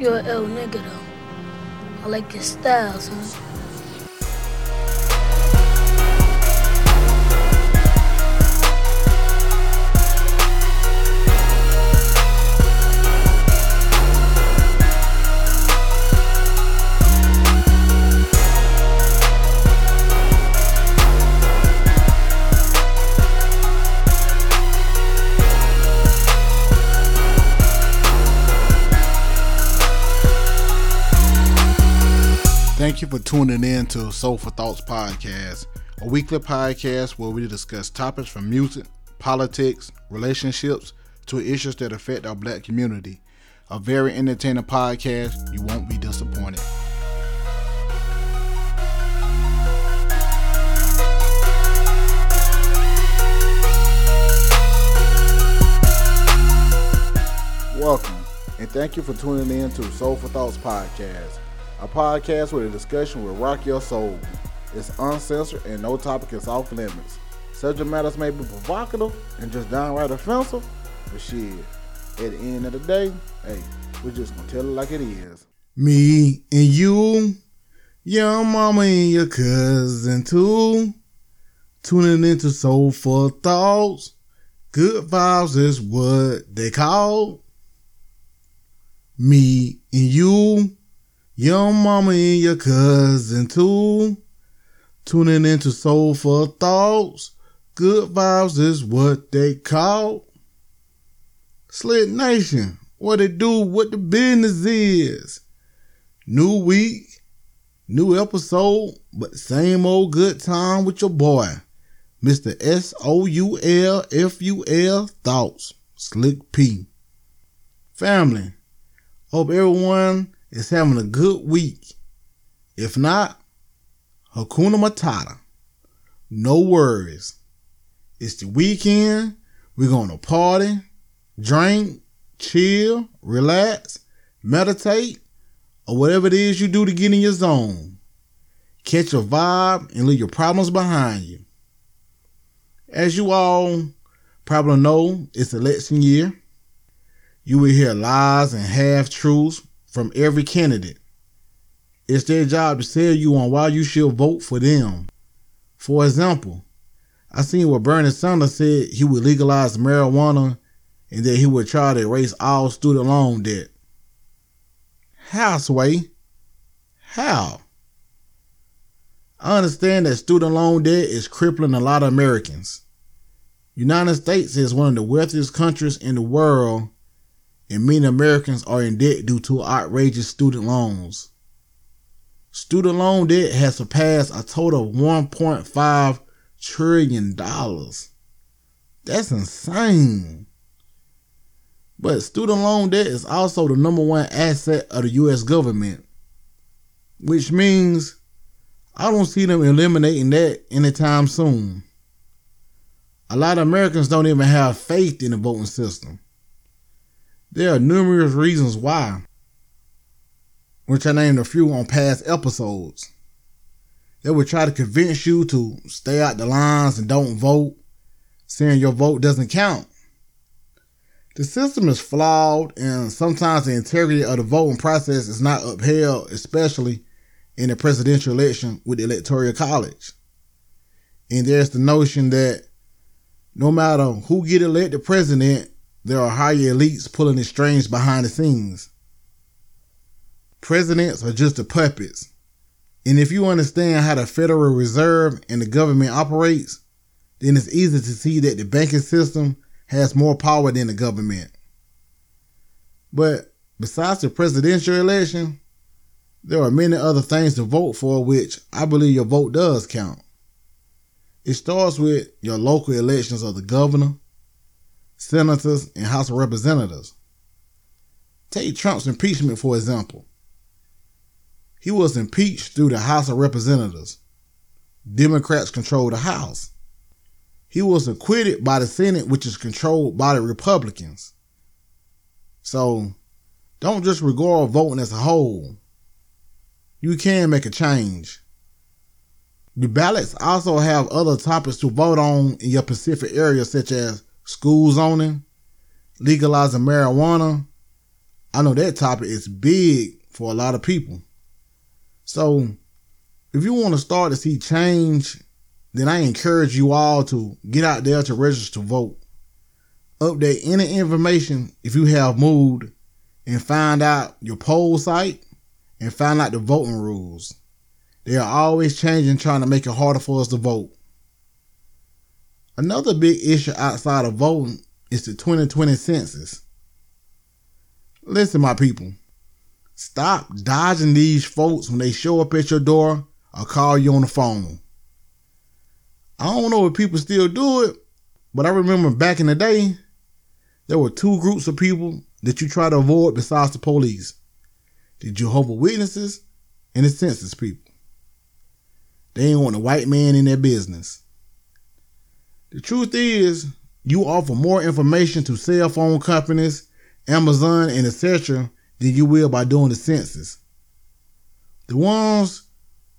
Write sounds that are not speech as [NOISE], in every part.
You're an L nigga though. I like your style, son. Thank you for tuning in to Soulful Thoughts Podcast, a weekly podcast where we discuss topics from music, politics, relationships to issues that affect our black community. A very entertaining podcast. You won't be disappointed. Welcome, and thank you for tuning in to Soulful Thoughts Podcast, a podcast where the discussion will rock your soul. It's uncensored and no topic is off limits. Subject matters may be provocative and just downright offensive, but shit, at the end of the day, hey, we're just gonna tell it like it is. Me and you, your mama and your cousin too, tuning into Soulful Thoughts. Good vibes is what they call me and you, your mama and your cousin too. Tuning into Soulful Thoughts. Good vibes is what they call. Slick Nation, what it do, what the business is. New week, new episode, but same old good time with your boy, Mr. S O U L F U L Thoughts, Slick P. Family, Hope everyone is having a good week. If not, Hakuna Matata. No worries. It's the weekend. We're going to party, drink, chill, relax, meditate, or whatever it is you do to get in your zone. Catch a vibe and leave your problems behind you. As you all probably know, it's election year. You will hear lies and half truths from every candidate. It's their job to sell you on why you should vote for them. For example, I seen where Bernie Sanders said he would legalize marijuana and that he would try to erase all student loan debt. How, Sway? How? I understand that student loan debt is crippling a lot of Americans. United States is one of the wealthiest countries in the world and many Americans are in debt due to outrageous student loans. Student loan debt has surpassed a total of $1.5 trillion. That's insane. But student loan debt is also the number one asset of the US government, which means I don't see them eliminating that anytime soon. A lot of Americans don't even have faith in the voting system. There are numerous reasons why, which I named a few on past episodes. They would try to convince you to stay out the lines and don't vote, saying your vote doesn't count. The system is flawed, and sometimes the integrity of the voting process is not upheld, especially in a presidential election with the Electoral College. And there's the notion that no matter who get elected president, there are higher elites pulling the strings behind the scenes. Presidents are just the puppets. And if you understand how the Federal Reserve and the government operates, then it's easy to see that the banking system has more power than the government. But besides the presidential election, there are many other things to vote for, which I believe your vote does count. It starts with your local elections of the governor, senators, and House of Representatives. Take Trump's impeachment, for example. He was impeached through the House of Representatives. Democrats control the House. He was acquitted by the Senate, which is controlled by the Republicans. So don't just regard voting as a whole. You can make a change. The ballots also have other topics to vote on in your Pacific area, such as school zoning, legalizing marijuana, I know that topic is big for a lot of people. So if you want to start to see change, then I encourage you all to get out there to register to vote. Update any information if you have moved and find out your poll site and find out the voting rules. They are always changing, trying to make it harder for us to vote. Another big issue outside of voting is the 2020 census. Listen, my people, stop dodging these folks when they show up at your door or call you on the phone. I don't know if people still do it, but I remember back in the day, there were two groups of people that you try to avoid besides the police the Jehovah Witnesses and the census people. They ain't want a white man in their business. The truth is, you offer more information to cell phone companies, Amazon, and etc. than you will by doing the census. The ones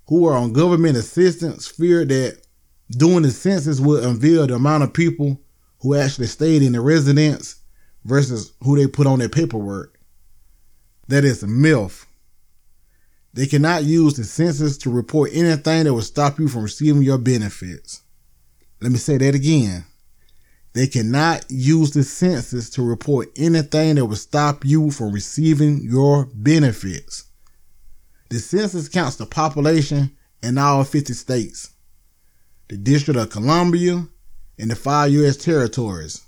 who are on government assistance fear that doing the census would unveil the amount of people who actually stayed in the residence versus who they put on their paperwork. That is a myth. They cannot use the census to report anything that will stop you from receiving your benefits. Let me say that again. They cannot use the census to report anything that will stop you from receiving your benefits. The census counts the population in all 50 states, the District of Columbia, and the five U.S. territories.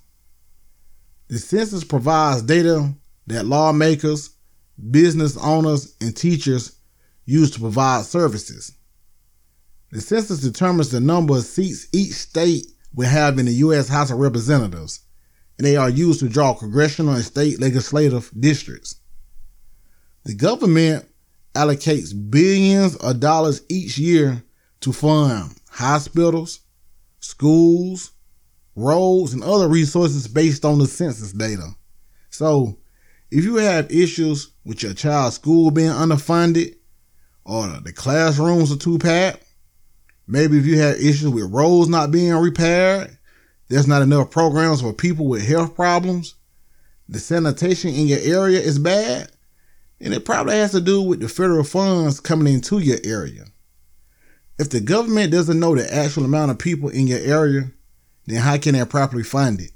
The census provides data that lawmakers, business owners, and teachers use to provide services. The census determines the number of seats each state will have in the U.S. House of Representatives, and they are used to draw congressional and state legislative districts. The government allocates billions of dollars each year to fund hospitals, schools, roads, and other resources based on the census data. So, if you have issues with your child's school being underfunded, or the classrooms are too packed, Maybe if you had issues with roads not being repaired, there's not enough programs for people with health problems, the sanitation in your area is bad, and it probably has to do with the federal funds coming into your area. If the government doesn't know the actual amount of people in your area, then how can they properly fund it?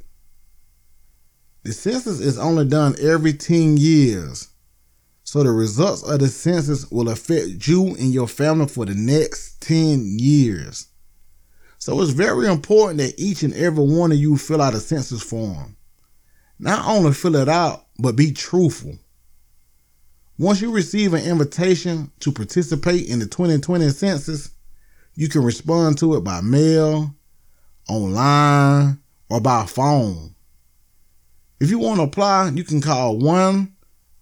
The census is only done every 10 years. So the results of the census will affect you and your family for the next 10 years. So it's very important that each and every one of you fill out a census form. Not only fill it out, but be truthful. Once you receive an invitation to participate in the 2020 census, you can respond to it by mail, online, or by phone. If you want to apply, you can call 1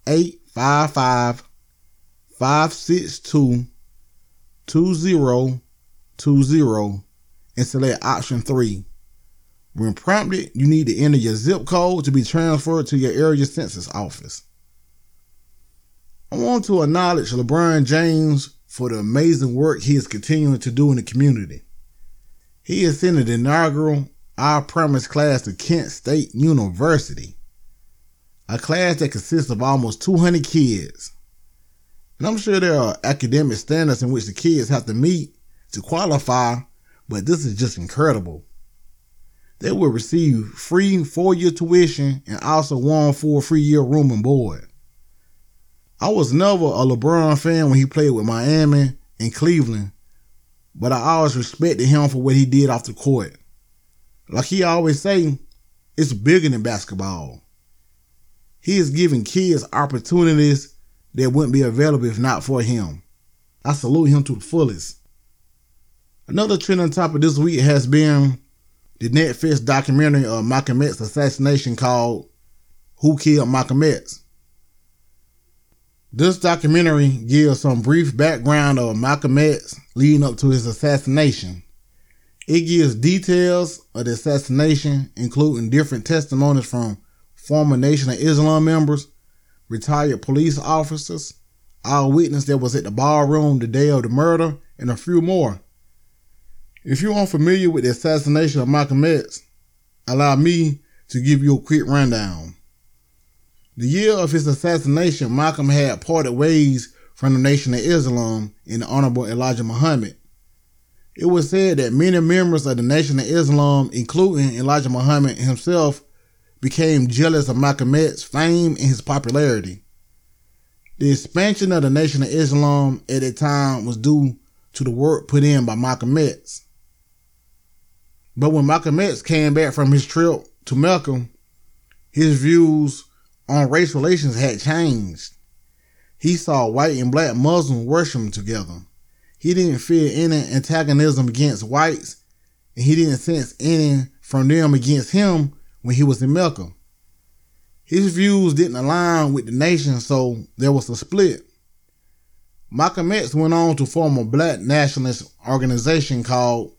8 five five five six two two zero two zero and select option three. When prompted, you need to enter your zip code to be transferred to your area census office. I want to acknowledge LeBron James for the amazing work he is continuing to do in the community. He is in the inaugural Our Promise class to Kent State University a class that consists of almost 200 kids. And I'm sure there are academic standards in which the kids have to meet to qualify, but this is just incredible. They will receive free four year tuition and also one full free year room and board. I was never a LeBron fan when he played with Miami and Cleveland, but I always respected him for what he did off the court. Like he always say, it's bigger than basketball. He is giving kids opportunities that wouldn't be available if not for him. I salute him to the fullest. Another trending topic this week has been the Netflix documentary of Malcolm X's assassination called Who Killed Malcolm X? This documentary gives some brief background of Malcolm X leading up to his assassination. It gives details of the assassination, including different testimonies from former Nation of Islam members, retired police officers, our witness that was at the ballroom the day of the murder, and a few more. If you aren't familiar with the assassination of Malcolm X, allow me to give you a quick rundown. The year of his assassination, Malcolm had parted ways from the Nation of Islam and the Honorable Elijah Muhammad. It was said that many members of the Nation of Islam, including Elijah Muhammad himself, became jealous of Malcolm X's fame and his popularity. The expansion of the Nation of Islam at that time was due to the work put in by Malcolm X. But when Malcolm X came back from his trip to Mecca, his views on race relations had changed. He saw white and black Muslims worshiping together. He didn't feel any antagonism against whites, and he didn't sense any from them against him when he was in Mecca. His views didn't align with the nation, so there was a split. Malcolm X went on to form a black nationalist organization called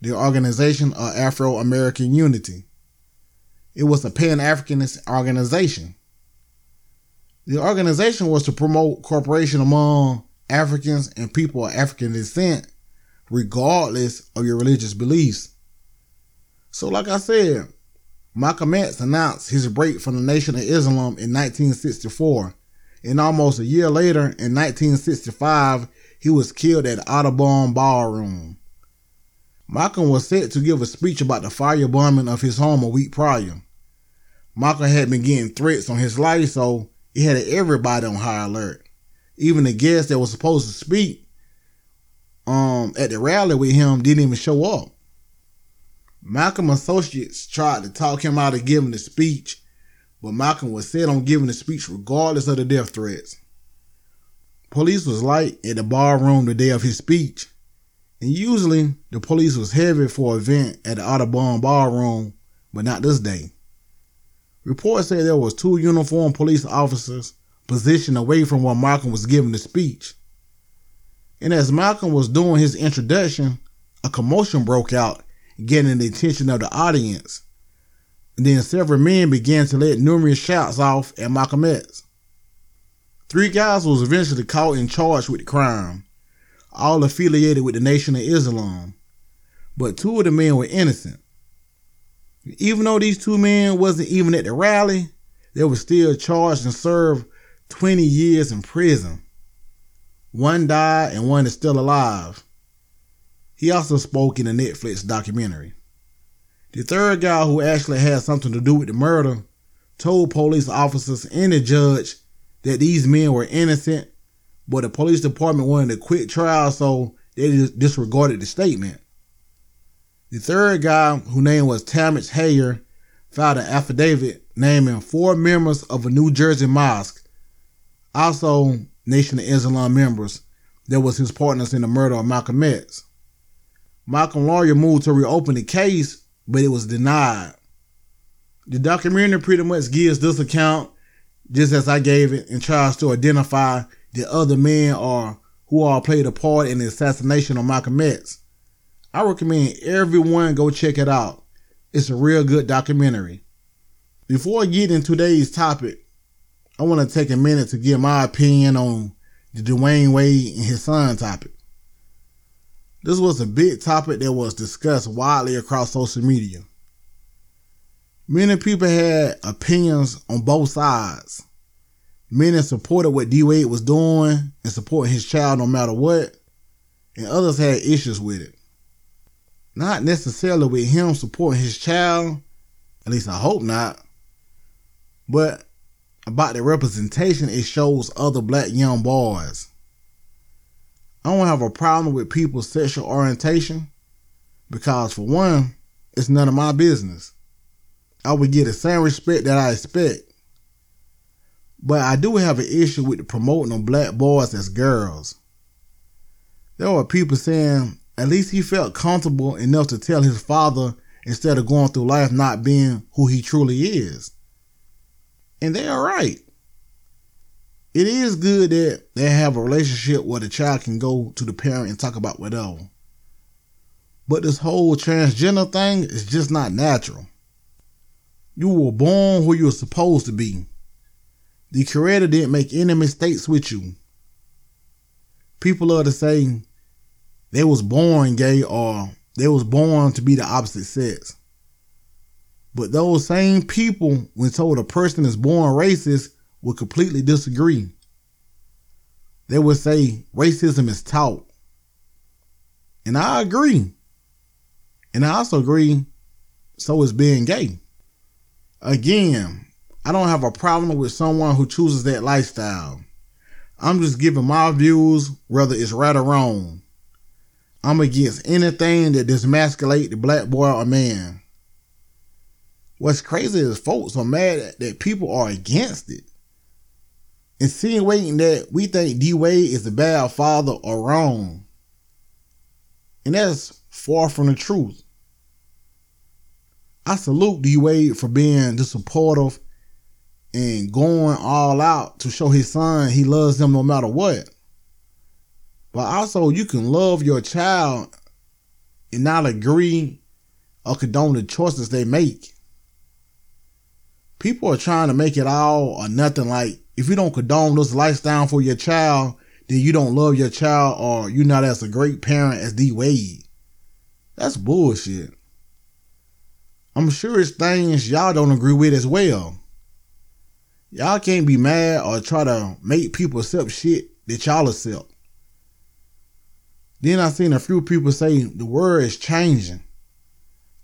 the Organization of Afro American Unity. It was a Pan Africanist organization. The organization was to promote cooperation among Africans and people of African descent, regardless of your religious beliefs. So, like I said, Malcolm X announced his break from the Nation of Islam in 1964, and almost a year later, in 1965, he was killed at Audubon Ballroom. Malcolm was set to give a speech about the firebombing of his home a week prior. Malcolm had been getting threats on his life, so he had everybody on high alert. Even the guest that was supposed to speak um, at the rally with him didn't even show up. Malcolm associates tried to talk him out of giving the speech, but Malcolm was set on giving the speech regardless of the death threats. Police was light at the ballroom the day of his speech, and usually the police was heavy for an event at the Audubon Ballroom, but not this day. Reports say there was two uniformed police officers positioned away from where Malcolm was giving the speech. And as Malcolm was doing his introduction, a commotion broke out, getting the attention of the audience. And then several men began to let numerous shots off at Malcolm X. Three guys was eventually caught and charged with the crime all affiliated with the Nation of Islam. But two of the men were innocent. Even though these two men wasn't even at the rally, they were still charged and served 20 years in prison. One died and one is still alive. He also spoke in a Netflix documentary. The third guy who actually had something to do with the murder told police officers and the judge that these men were innocent but the police department wanted a quick trial, so they disregarded the statement. The third guy, whose name was Talmadge Hayer, filed an affidavit naming four members of a New Jersey mosque, also Nation of Islam members, that was his partners in the murder of Malcolm X. Malcolm lawyer moved to reopen the case, but it was denied. The documentary pretty much gives this account just as I gave it and tries to identify the other men are who all played a part in the assassination of Malcolm X. I recommend everyone go check it out. It's a real good documentary. Before I get into today's topic, I want to take a minute to give my opinion on the Dwyane Wade and his son topic. This was a big topic that was discussed widely across social media. Many people had opinions on both sides. Many supported what D Wade was doing and supporting his child no matter what, and others had issues with it. Not necessarily with him supporting his child, at least I hope not, but about the representation it shows other black young boys. I don't have a problem with people's sexual orientation because, for one, it's none of my business. I would get the same respect that I expect but I do have an issue with promoting black boys as girls. There were people saying at least he felt comfortable enough to tell his father instead of going through life not being who he truly is. And they are right. It is good that they have a relationship where the child can go to the parent and talk about whatever. But this whole transgender thing is just not natural. You were born who you were supposed to be. The creator didn't make any mistakes with you. People love to say they was born gay or they was born to be the opposite sex. But those same people, when told a person is born racist, would completely disagree. They would say racism is taught. And I agree. And I also agree, so is being gay. Again, I don't have a problem with someone who chooses that lifestyle. I'm just giving my views, whether it's right or wrong. I'm against anything that dismasculate the black boy or man. What's crazy is folks are mad that people are against it. Insinuating that we think D Wade is a bad father or wrong. And that's far from the truth. I salute D Wade for being the supportive and going all out to show his son he loves him no matter what. But also, you can love your child and not agree or condone the choices they make. People are trying to make it all or nothing like if you don't condone this lifestyle for your child, then you don't love your child or you're not as a great parent as D Wade. That's bullshit. I'm sure it's things y'all don't agree with as well. Y'all can't be mad or try to make people accept shit that y'all accept. Then I seen a few people say the word is changing.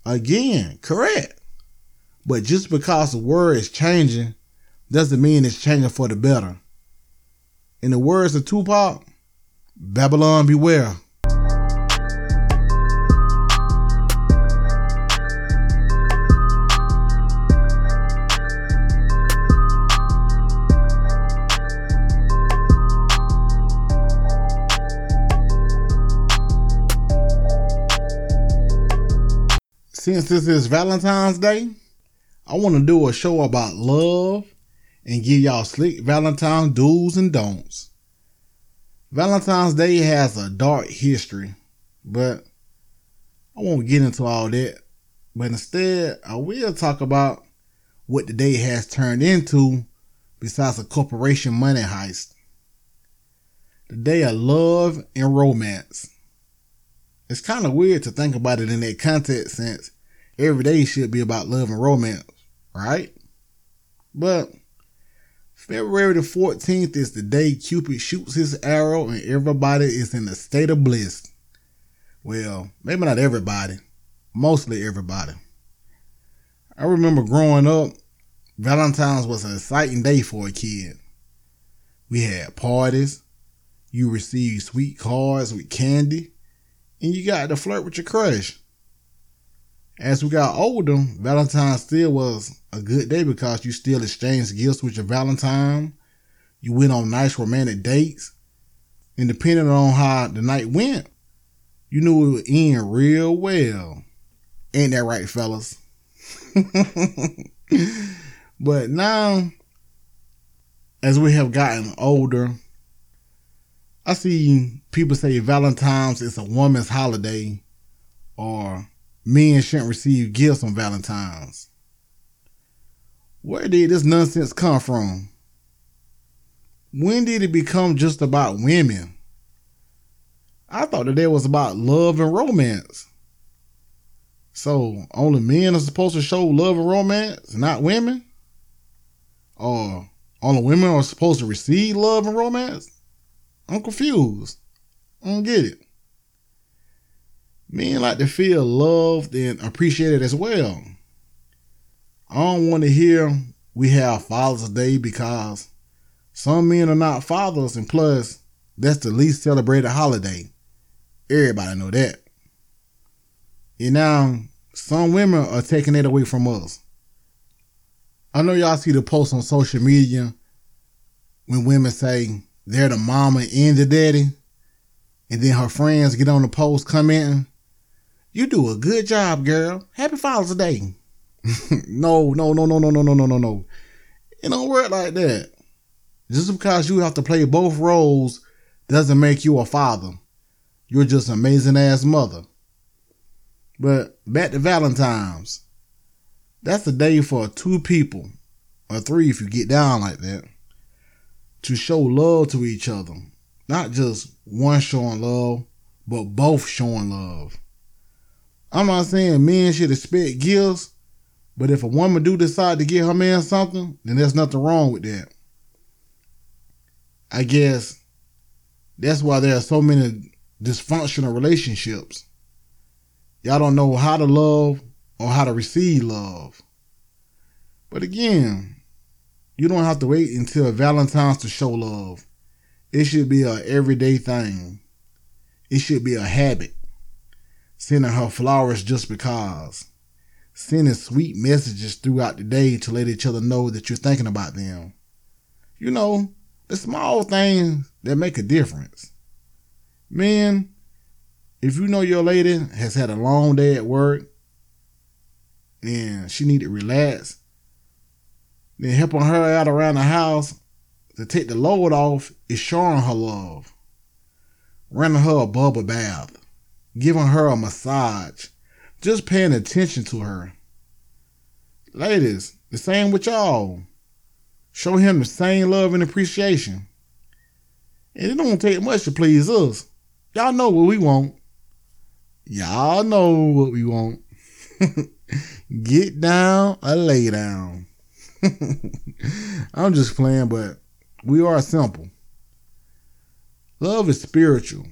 Again, correct. But just because the word is changing doesn't mean it's changing for the better. In the words of Tupac, Babylon beware. since this is Valentine's Day, I want to do a show about love and give y'all slick Valentine's do's and don'ts. Valentine's Day has a dark history, but I won't get into all that. But instead, I will talk about what the day has turned into besides a corporation money heist. The day of love and romance. It's kind of weird to think about it in that context since every day should be about love and romance, right? But February the 14th is the day Cupid shoots his arrow and everybody is in a state of bliss. Well, maybe not everybody, mostly everybody. I remember growing up, Valentine's was an exciting day for a kid. We had parties, you received sweet cards with candy, and you got to flirt with your crush. As we got older, Valentine's still was a good day because you still exchanged gifts with your Valentine. You went on nice romantic dates. And depending on how the night went, you knew it would end real well. Ain't that right, fellas? [LAUGHS] but now, as we have gotten older, I see people say Valentine's is a woman's holiday or men shouldn't receive gifts on Valentine's. Where did this nonsense come from? When did it become just about women? I thought that it was about love and romance. So only men are supposed to show love and romance, not women? Or only women are supposed to receive love and romance? I'm confused. I don't get it men like to feel loved and appreciated as well. I don't want to hear we have Father's Day because some men are not fathers, and plus, that's the least celebrated holiday. Everybody know that. And now, some women are taking it away from us. I know y'all see the posts on social media when women say they're the mama and the daddy, and then her friends get on the post commenting, you do a good job, girl. Happy Father's Day. [LAUGHS] no, no, no, no, no, no, no, no, no, no. It don't work like that. Just because you have to play both roles doesn't make you a father. You're just an amazing ass mother. But back to Valentine's. That's a day for two people, or three if you get down like that, to show love to each other. Not just one showing love, but both showing love. I'm not saying men should expect gifts, But if a woman do decide to get her man something, then there's nothing wrong with that. I guess that's why there are so many dysfunctional relationships. Y'all don't know how to love or how to receive love. But again, you don't have to wait until Valentine's to show love. It should be a everyday thing. It should be a habit. Sending her flowers just because. Sending sweet messages throughout the day to let each other know that you're thinking about them. You know, the small things that make a difference. Men, if you know your lady has had a long day at work and she need to relax, then helping her out around the house to take the load off is showing her love. Running her a bubble bath, giving her a massage, just paying attention to her. Ladies, the same with y'all. Show him the same love and appreciation. And it don't take much to please us. Y'all know what we want. Y'all know what we want. [LAUGHS] Get down or lay down. [LAUGHS] I'm just playing, but we are simple. Love is spiritual.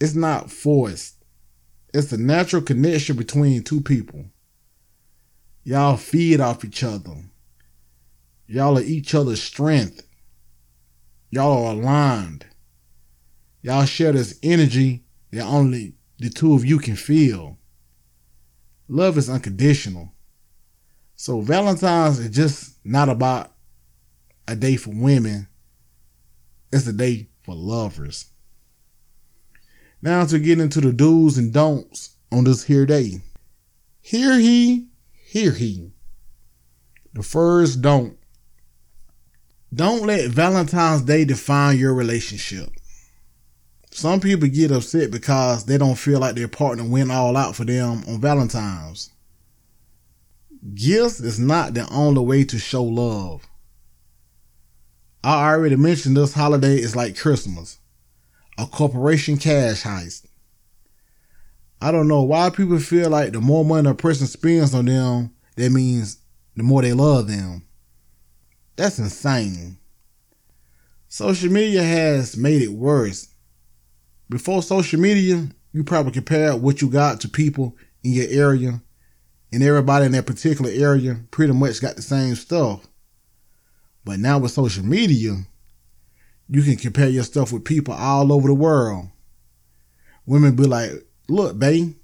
It's not forced. It's a natural connection between two people. Y'all feed off each other. Y'all are each other's strength. Y'all are aligned. Y'all share this energy that only the two of you can feel. Love is unconditional. So Valentine's is just not about a day for women. It's a day for lovers. Now to get into the do's and don'ts on this here day. Hear he, hear he. The first don't. Don't let Valentine's Day define your relationship. Some people get upset because they don't feel like their partner went all out for them on Valentine's. Gifts is not the only way to show love. I already mentioned this holiday is like Christmas, a corporation cash heist. I don't know why people feel like the more money a person spends on them, that means the more they love them. That's insane. Social media has made it worse. Before social media, you probably compared what you got to people in your area, and everybody in that particular area pretty much got the same stuff. But now with social media, you can compare your stuff with people all over the world. Women be like, look, babe,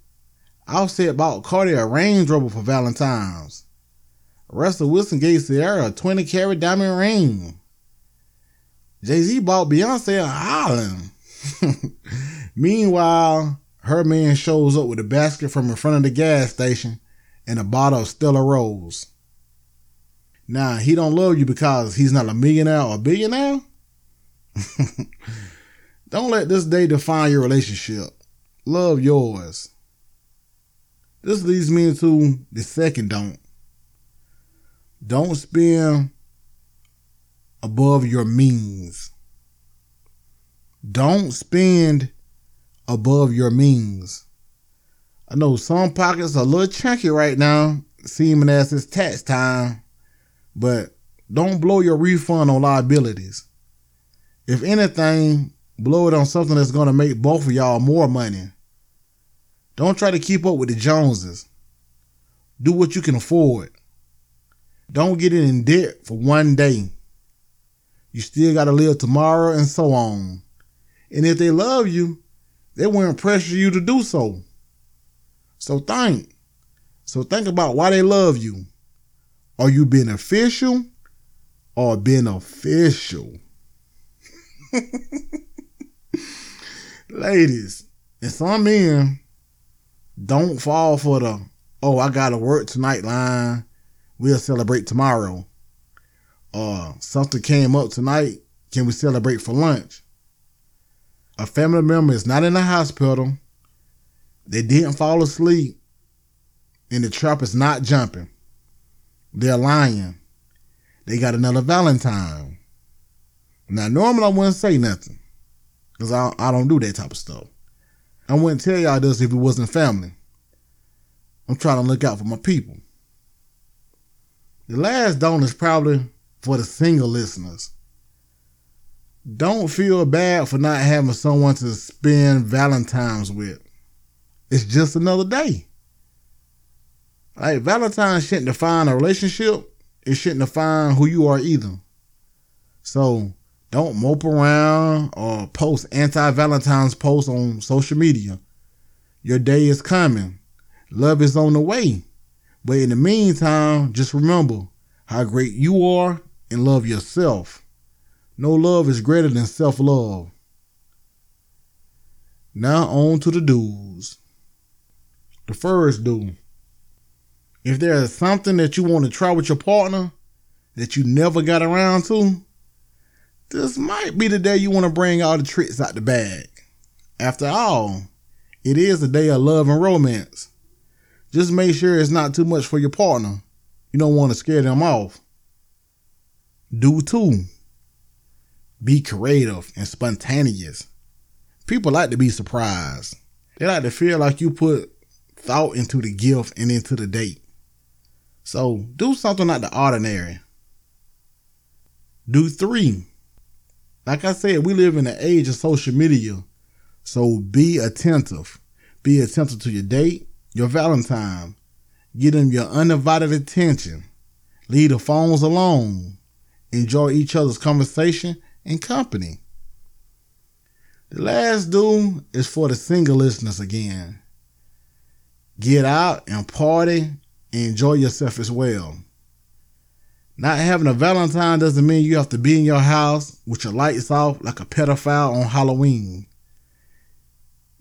said about Cardi a Range Rover for Valentine's. Russell Wilson gave Ciara a 20 carat diamond ring. Jay Z bought Beyonce an island. [LAUGHS] Meanwhile, her man shows up with a basket from in front of the gas station and a bottle of Stella Rosa. Now, he don't love you because he's not a millionaire or a billionaire? [LAUGHS] don't let this day define your relationship. Love yours. This leads me into the second don't. Don't spend above your means. Don't spend above your means. I know some pockets are a little chunky right now, seeming as it's tax time, but don't blow your refund on liabilities. If anything, blow it on something that's going to make both of y'all more money. Don't try to keep up with the Joneses. Do what you can afford. Don't get in debt for one day. You still got to live tomorrow and so on. And if they love you, they won't pressure you to do so. So think. So think about why they love you. Are you beneficial or beneficial? [LAUGHS] Ladies, and some men don't fall for the, oh, I got to work tonight line. We'll celebrate tomorrow. Or uh, something came up tonight. Can we celebrate for lunch? A family member is not in the hospital. They didn't fall asleep. And the trap is not jumping. They're lying. They got another Valentine. Now, normally I wouldn't say nothing. Because I, I don't do that type of stuff. I wouldn't tell y'all this if it wasn't family. I'm trying to look out for my people. The last don't is probably for the single listeners. Don't feel bad for not having someone to spend Valentine's with. It's just another day. Like Valentine's shouldn't define a relationship. It shouldn't define who you are either. So don't mope around or post anti-Valentine's posts on social media. Your day is coming. Love is on the way. But in the meantime, just remember how great you are and love yourself. No love is greater than self love. Now, on to the do's. The first do if there is something that you want to try with your partner that you never got around to, this might be the day you want to bring all the tricks out the bag. After all, it is a day of love and romance. Just make sure it's not too much for your partner. You don't want to scare them off. Do two. Be creative and spontaneous. People like to be surprised. They like to feel like you put thought into the gift and into the date. So do something out the ordinary. Do three. Like I said, we live in the age of social media. So be attentive. Be attentive to your date, your Valentine. Give them your undivided attention. Leave the phones alone. Enjoy each other's conversation and company. The last do is for the single listeners again. Get out and party and enjoy yourself as well. Not having a Valentine doesn't mean you have to be in your house with your lights off like a pedophile on Halloween.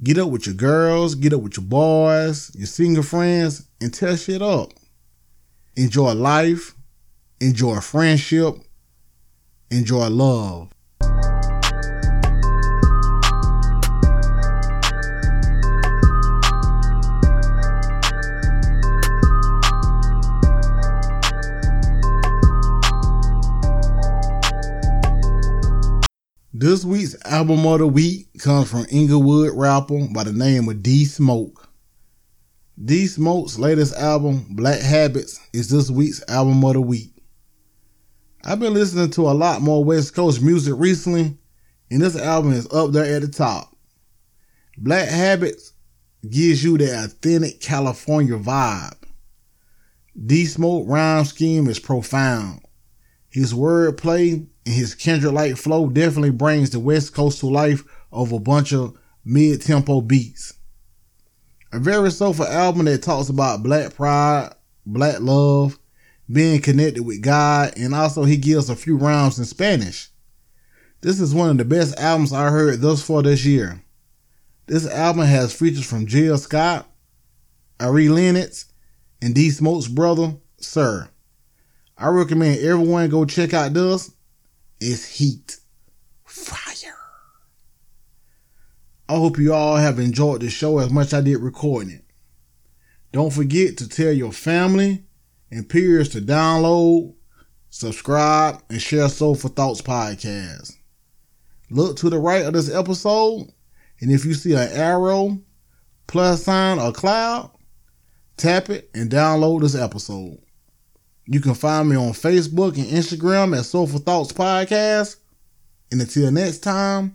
Get up with your girls, get up with your boys, your single friends, and tear shit up. Enjoy life, enjoy friendship, enjoy love. This week's album of the week comes from Inglewood rapper by the name of D Smoke. D Smoke's latest album, Black Habits, is this week's album of the week. I've been listening to a lot more West Coast music recently, and this album is up there at the top. Black Habits gives you that authentic California vibe. D Smoke rhyme scheme is profound. His wordplay and his Kendrick like flow definitely brings the West Coast to life over a bunch of mid tempo beats. A very soulful album that talks about black pride, black love, being connected with God, and also he gives a few rhymes in Spanish. This is one of the best albums I heard thus far this year. This album has features from Jill Scott, Ari Lennox, and D Smoke's brother, Sir. I recommend everyone go check out this It's heat. Fire. I hope you all have enjoyed the show as much as I did recording it. Don't forget to tell your family and peers to download, subscribe, and share Soulful Thoughts podcast. Look to the right of this episode, and if you see an arrow, plus sign, or cloud, tap it and download this episode. You can find me on Facebook and Instagram at Soulful Thoughts Podcast. And until next time,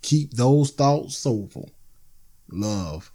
keep those thoughts soulful. Love.